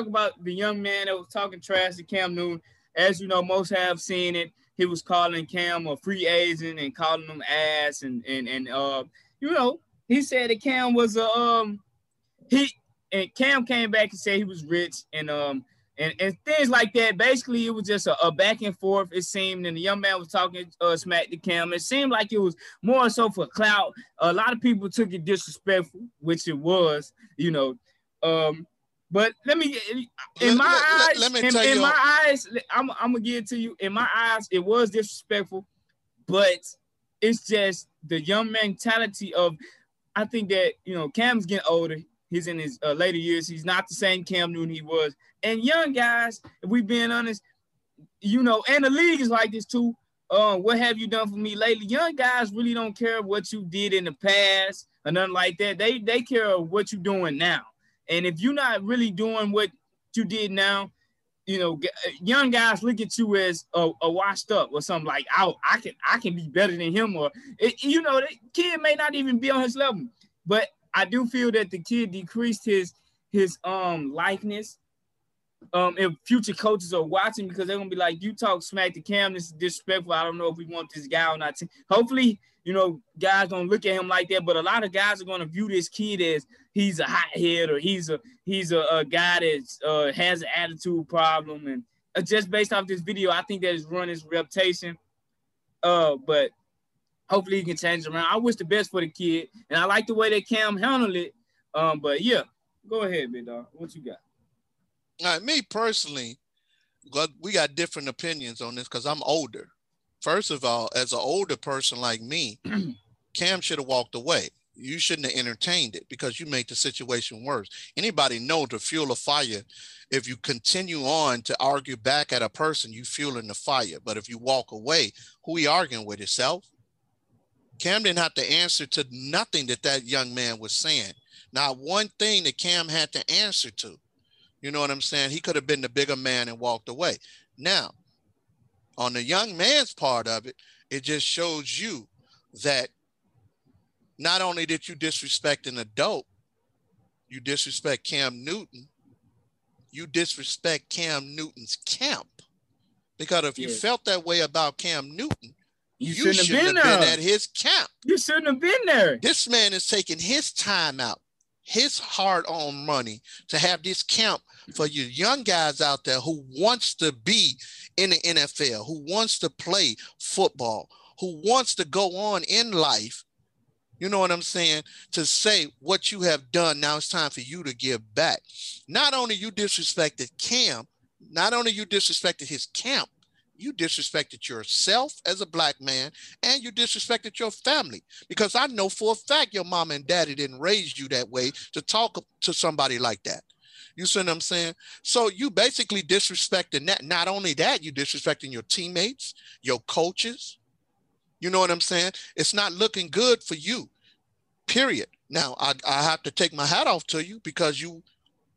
talk about the young man that was talking trash to Cam Newton. As you know, most have seen it. He was calling Cam a free agent and calling him ass and and and uh, you know, he said that Cam was a um he and Cam came back and said he was rich and um and, and things like that. Basically, it was just a, a, back and forth. It seemed, and the young man was talking uh, smack to Cam. It seemed like it was more so for clout. A lot of people took it disrespectful, which it was, you know. Um, but let me, in my let, eyes, let, let in, in my eyes, I'm, I'm gonna give it to you. In my eyes, it was disrespectful, but it's just the young mentality of. I think that you know Cam's getting older. He's in his uh, later years. He's not the same Cam Newton he was. And young guys, if we being honest, you know, and the league is like this too. Uh, what have you done for me lately? Young guys really don't care what you did in the past or nothing like that. They they care what you're doing now. And if you're not really doing what you did now, you know, young guys look at you as a, a washed up or something like, oh, I can I can be better than him, or it, you know, the kid may not even be on his level. But I do feel that the kid decreased his his um likeness. Um, if future coaches are watching, because they're gonna be like, "You talk smack to Cam, this is disrespectful. I don't know if we want this guy or not." Hopefully, you know, guys don't look at him like that. But a lot of guys are gonna view this kid as he's a hothead or he's a he's a, a guy that uh, has an attitude problem, and uh, just based off this video, I think that has run his reputation. Uh, but hopefully he can change around. I wish the best for the kid, and I like the way that Cam handled it. Um, but yeah, go ahead, big dog. What you got? All right, me personally, we got different opinions on this because I'm older. First of all, as an older person like me, Cam should have walked away. You shouldn't have entertained it because you made the situation worse. Anybody know to fuel a fire, if you continue on to argue back at a person, you fueling the fire. But if you walk away, who are you arguing with yourself? Cam didn't have to answer to nothing that that young man was saying. Not one thing that Cam had to answer to. You know what I'm saying? He could have been the bigger man and walked away. Now, on the young man's part of it, it just shows you that not only did you disrespect an adult, you disrespect Cam Newton, you disrespect Cam Newton's camp. Because if you felt that way about Cam Newton, you, shouldn't, you shouldn't have, been, have been, at his camp. You shouldn't have been there. This man is taking his time out, his hard-earned money to have this camp for you young guys out there who wants to be in the NFL, who wants to play football, who wants to go on in life. You know what I'm saying? To say what you have done, now it's time for you to give back. Not only you disrespected Cam, not only you disrespected his camp, you disrespected yourself as a black man and you disrespected your family because I know for a fact your mom and daddy didn't raise you that way to talk to somebody like that. You see what I'm saying? So you basically disrespecting that. Not only that, you disrespecting your teammates, your coaches. You know what I'm saying? It's not looking good for you, period. Now, I, I have to take my hat off to you because you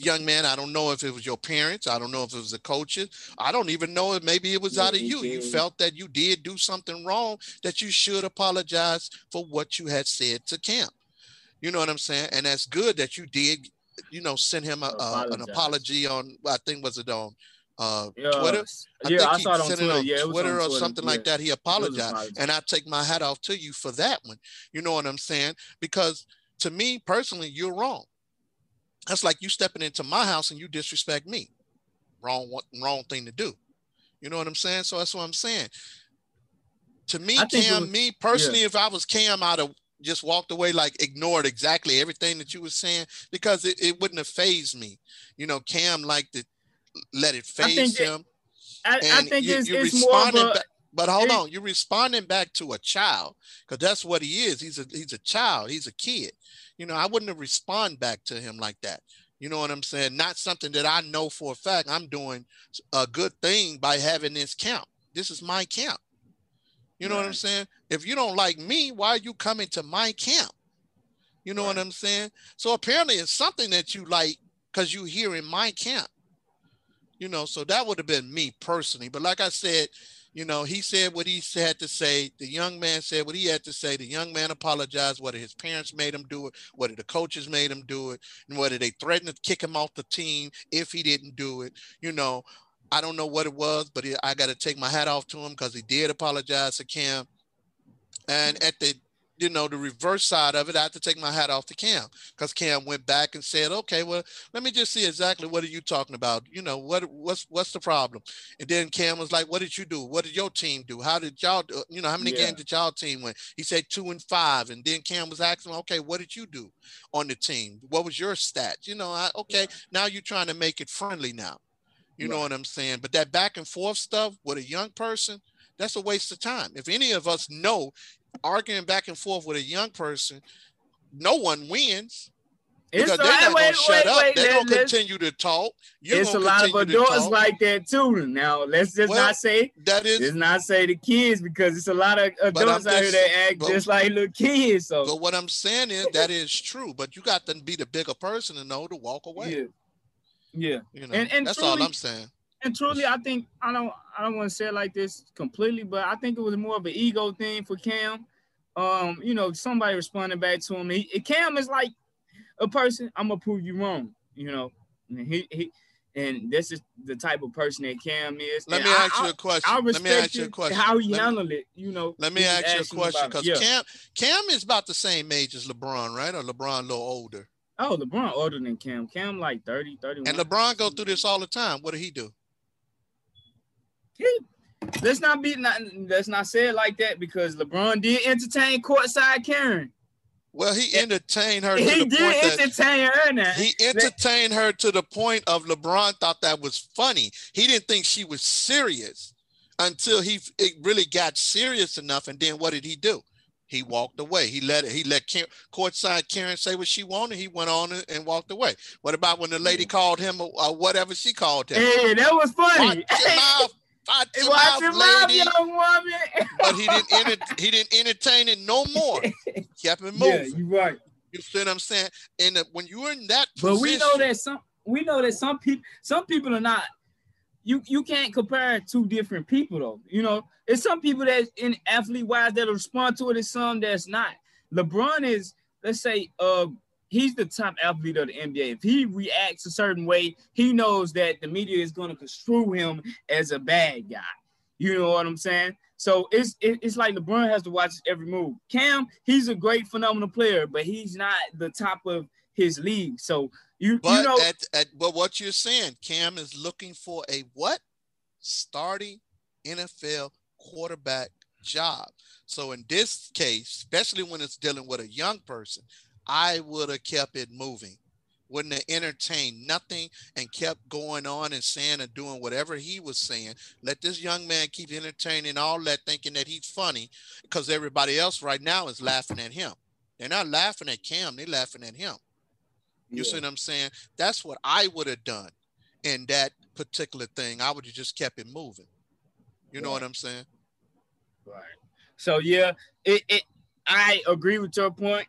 young man, I don't know if it was your parents. I don't know if it was the coaches. I don't even know if maybe it was out of you. You felt that you did do something wrong, that you should apologize for what you had said to camp. You know what I'm saying? And that's good that you did, you know, send him a, a, an apology on, I think was it on uh, yeah, Twitter. I yeah, I saw it on Twitter. On yeah, Twitter or something yeah. like that. He apologized, and I take my hat off to you for that one. You know what I'm saying? Because to me personally, you're wrong. That's like you stepping into my house and you disrespect me. Wrong, wrong thing to do. You know what I'm saying? So that's what I'm saying. To me, Cam, was, me personally, yeah. if I was Cam, I'd have just walked away, like ignored exactly everything that you were saying because it, it wouldn't have phased me. You know, Cam liked to let it phase him. It, I, I, think you, it's, it's more of a, back, but hold on, you're responding back to a child because that's what he is. He's a he's a child. He's a kid you know, I wouldn't have respond back to him like that. You know what I'm saying? Not something that I know for a fact I'm doing a good thing by having this camp. This is my camp. You know right. what I'm saying? If you don't like me, why are you coming to my camp? You know right. what I'm saying? So apparently it's something that you like because you here in my camp. You know, so that would have been me personally. But like I said, You know, he said what he had to say. The young man said what he had to say. The young man apologized, whether his parents made him do it, whether the coaches made him do it, and whether they threatened to kick him off the team if he didn't do it. You know, I don't know what it was, but I got to take my hat off to him because he did apologize to Cam. And at the you know, the reverse side of it, I have to take my hat off to Cam because Cam went back and said, okay, well, let me just see exactly what are you talking about? You know, what what's what's the problem? And then Cam was like, what did you do? What did your team do? How did y'all do? You know, how many yeah. games did y'all team win? He said two and five. And then Cam was asking, okay, what did you do on the team? What was your stats? You know, I, okay, yeah. now you're trying to make it friendly now. You right. know what I'm saying? But that back and forth stuff with a young person, that's a waste of time. If any of us know arguing back and forth with a young person, no one wins. Because it's they're not wait, gonna shut wait, up. They're gonna continue to talk. You're it's a lot of adults like that too. Now let's just well, not say that is let's not say the kids because it's a lot of adults out here that act but, just like little kids. So but what I'm saying is that is true, but you got to be the bigger person to know to walk away. Yeah. Yeah. You know, and, and that's truly, all I'm saying. And truly, I think I don't I don't want to say it like this completely, but I think it was more of an ego thing for Cam. Um, you know, somebody responded back to him. He, Cam is like a person. I'm gonna prove you wrong. You know, and he he. And this is the type of person that Cam is. Let and me I, ask you a question. I, I let me ask you a question. How he handled me, it, you know. Let me ask you a question because yeah. Cam Cam is about the same age as LeBron, right? Or LeBron a little older? Oh, LeBron older than Cam. Cam like 30, 31. And LeBron go through this all the time. What did he do? Let's not be not let's not say it like that because LeBron did entertain courtside Karen. Well, he entertained her. he did entertain her now. He entertained her to the point of LeBron thought that was funny. He didn't think she was serious until he it really got serious enough. And then what did he do? He walked away. He let it. He let Karen, courtside Karen say what she wanted. He went on and walked away. What about when the lady called him or whatever she called him? Hey, that was funny. Watch your mouth. Watch your mouth, mouth, lady. young woman. but he didn't enter, he didn't entertain it no more. Kept it moving. Yeah, you're right. You see what I'm saying? And when you're in that position, but we know that some we know that some people some people are not you you can't compare two different people though. You know, it's some people that in athlete wise that'll respond to it, and some that's not. LeBron is, let's say, uh, he's the top athlete of the NBA. If he reacts a certain way, he knows that the media is going to construe him as a bad guy. You know what I'm saying? So it's it's like LeBron has to watch every move. Cam, he's a great phenomenal player, but he's not the top of his league. So you, but you know, at, at, but what you're saying, Cam is looking for a what? Starting NFL quarterback job. So in this case, especially when it's dealing with a young person, I would have kept it moving. Wouldn't have entertained nothing and kept going on and saying and doing whatever he was saying. Let this young man keep entertaining all that, thinking that he's funny, because everybody else right now is laughing at him. They're not laughing at Cam, they're laughing at him. You yeah. see what I'm saying? That's what I would have done in that particular thing. I would have just kept it moving. You know what I'm saying? Right. So yeah, it, it I agree with your point.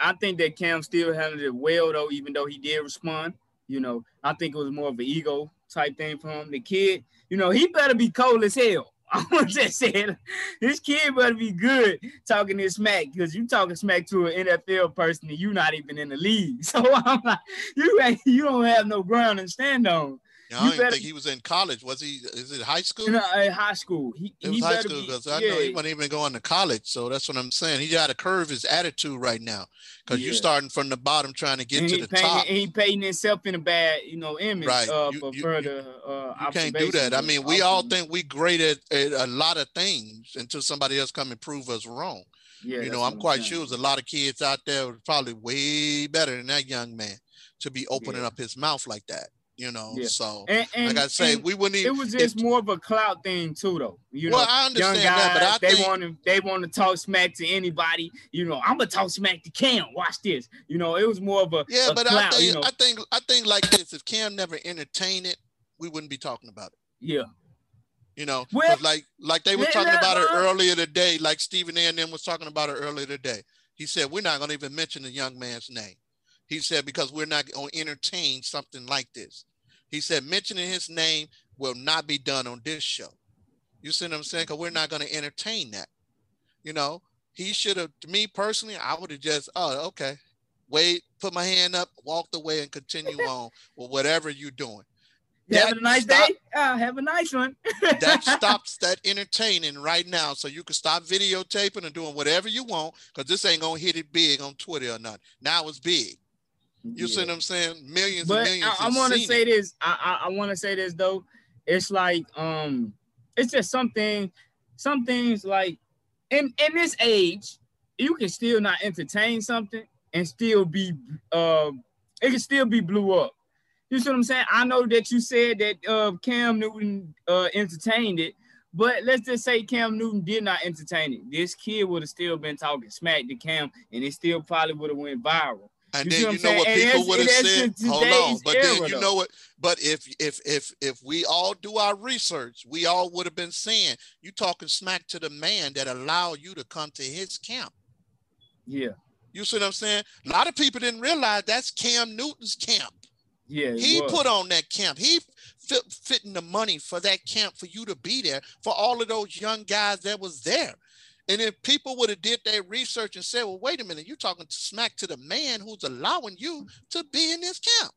I think that Cam still handled it well though, even though he did respond. You know, I think it was more of an ego type thing for him. The kid, you know, he better be cold as hell. I'm just saying, this kid better be good talking this smack because you talking smack to an NFL person and you not even in the league. So I'm like, you ain't, you don't have no ground to stand on. Yeah, I don't think he was in college. Was he? Is it high school? No, uh, high school. He, it was high school because I yeah. know he wasn't even going to college. So that's what I'm saying. He got to curve his attitude right now because yeah. you're starting from the bottom trying to get and to the painting, top. And he painting himself in a bad, you know, image. Right. Uh, you, you, further, uh, you can't do that. I mean, we all think we great at, at, a lot of things until somebody else come and prove us wrong. Yeah, you know, I'm quite sure there's a lot of kids out there probably way better than that young man to be opening yeah. up his mouth like that you know. Yeah. So and, and, like I say, we wouldn't even. It was just more of a clout thing too, though. You well, know, I understand young guys, that, but I they think, want to they want to talk smack to anybody. You know, I'm gonna talk smack to Cam. Watch this. You know, it was more of a yeah. A but clout, I think you know. I think I think like this. If Cam never entertained it, we wouldn't be talking about it. Yeah. You know, well, like like they were talking about it earlier today. Like Stephen A. and them was talking about it earlier today. He said we're not going to even mention the young man's name. He said because we're not going to entertain something like this. He said mentioning his name will not be done on this show. You see what I'm saying? Because we're not going to entertain that. You know, he should have. To me personally, I would have just, oh, okay, wait, put my hand up, walked away, and continue on with whatever you're doing. Have a nice stop, day. Uh, have a nice one. that stops that entertaining right now. So you can stop videotaping and doing whatever you want because this ain't gonna hit it big on Twitter or not. Now it's big. You yeah. see what I'm saying? Millions but and millions. I, I want to say it. this. I, I, I want to say this though. It's like um, it's just something. Some things like in in this age, you can still not entertain something and still be uh, it can still be blew up. You see what I'm saying? I know that you said that uh, Cam Newton uh, entertained it, but let's just say Cam Newton did not entertain it. This kid would have still been talking smack to Cam, and it still probably would have went viral. And you then you know what people would have said. Hold on, but then you though. know what? But if if if if we all do our research, we all would have been saying you talking smack to the man that allowed you to come to his camp. Yeah. You see what I'm saying? A lot of people didn't realize that's Cam Newton's camp. Yeah, he was. put on that camp. He fit, fitting the money for that camp for you to be there for all of those young guys that was there. And if people would have did their research and said, "Well, wait a minute, you're talking smack to the man who's allowing you to be in this camp."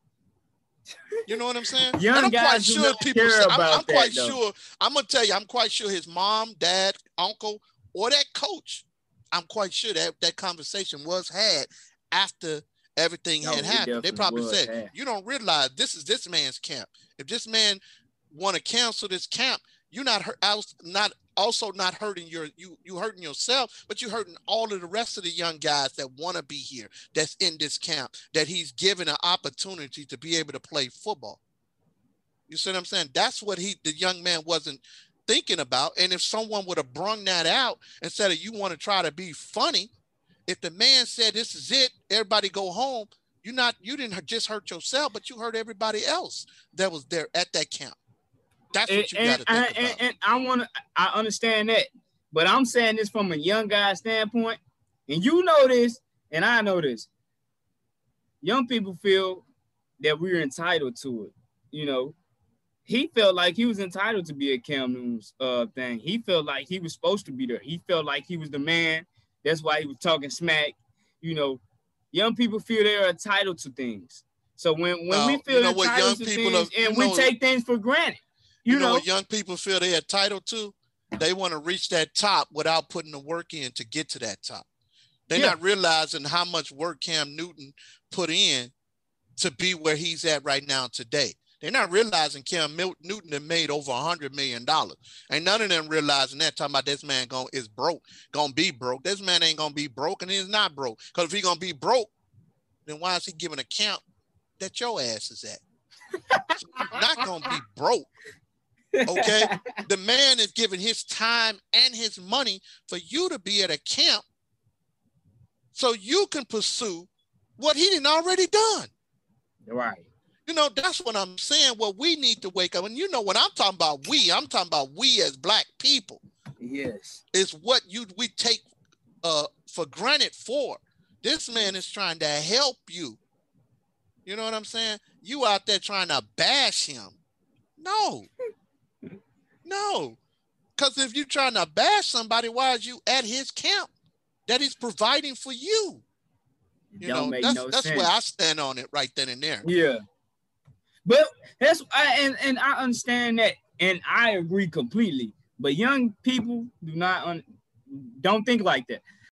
You know what I'm saying? Young I'm quite sure people. Say, I'm, I'm that, quite though. sure. I'm gonna tell you, I'm quite sure his mom, dad, uncle, or that coach. I'm quite sure that that conversation was had after everything no, had happened. They probably said, have. "You don't realize this is this man's camp. If this man want to cancel this camp, you're not hurt, not also not hurting your you you hurting yourself, but you hurting all of the rest of the young guys that want to be here, that's in this camp, that he's given an opportunity to be able to play football. You see what I'm saying? That's what he the young man wasn't thinking about. And if someone would have brung that out instead of you want to try to be funny, if the man said this is it, everybody go home, you're not you didn't just hurt yourself, but you hurt everybody else that was there at that camp. That's what you got to think and, about. And, and I want to, I understand that, but I'm saying this from a young guy standpoint, and you know this, and I know this. Young people feel that we're entitled to it. You know, he felt like he was entitled to be a Cam Newton's uh, thing. He felt like he was supposed to be there. He felt like he was the man. That's why he was talking smack. You know, young people feel they're entitled to things. So when when we feel you know entitled to things are, and we take things for granted, you, you know, know what young people feel they're entitled to? They want to reach that top without putting the work in to get to that top. They're yeah. not realizing how much work Cam Newton put in to be where he's at right now today. They're not realizing Cam Newton have made over a hundred million dollars. Ain't none of them realizing that. Talking about this man going is broke, gonna be broke. This man ain't gonna be broke, and he's not broke. Because if he gonna be broke, then why is he giving account that your ass is at? so not gonna be broke. Okay, the man is giving his time and his money for you to be at a camp, so you can pursue what he didn't already done. Right. You know, that's what I'm saying. Well, we need to wake up. And you know what I'm talking about, we, I'm talking about we as black people. Yes. Is what you we take uh for granted for. This man is trying to help you. You know what I'm saying? You out there trying to bash him. No. No. Because if you're trying to bash somebody, why is you at his camp that he's providing for you? You Don't know, that's, no that's sense. where I stand on it right then and there. Yeah. But that's I, and and I understand that, and I agree completely. But young people do not un, don't think like that.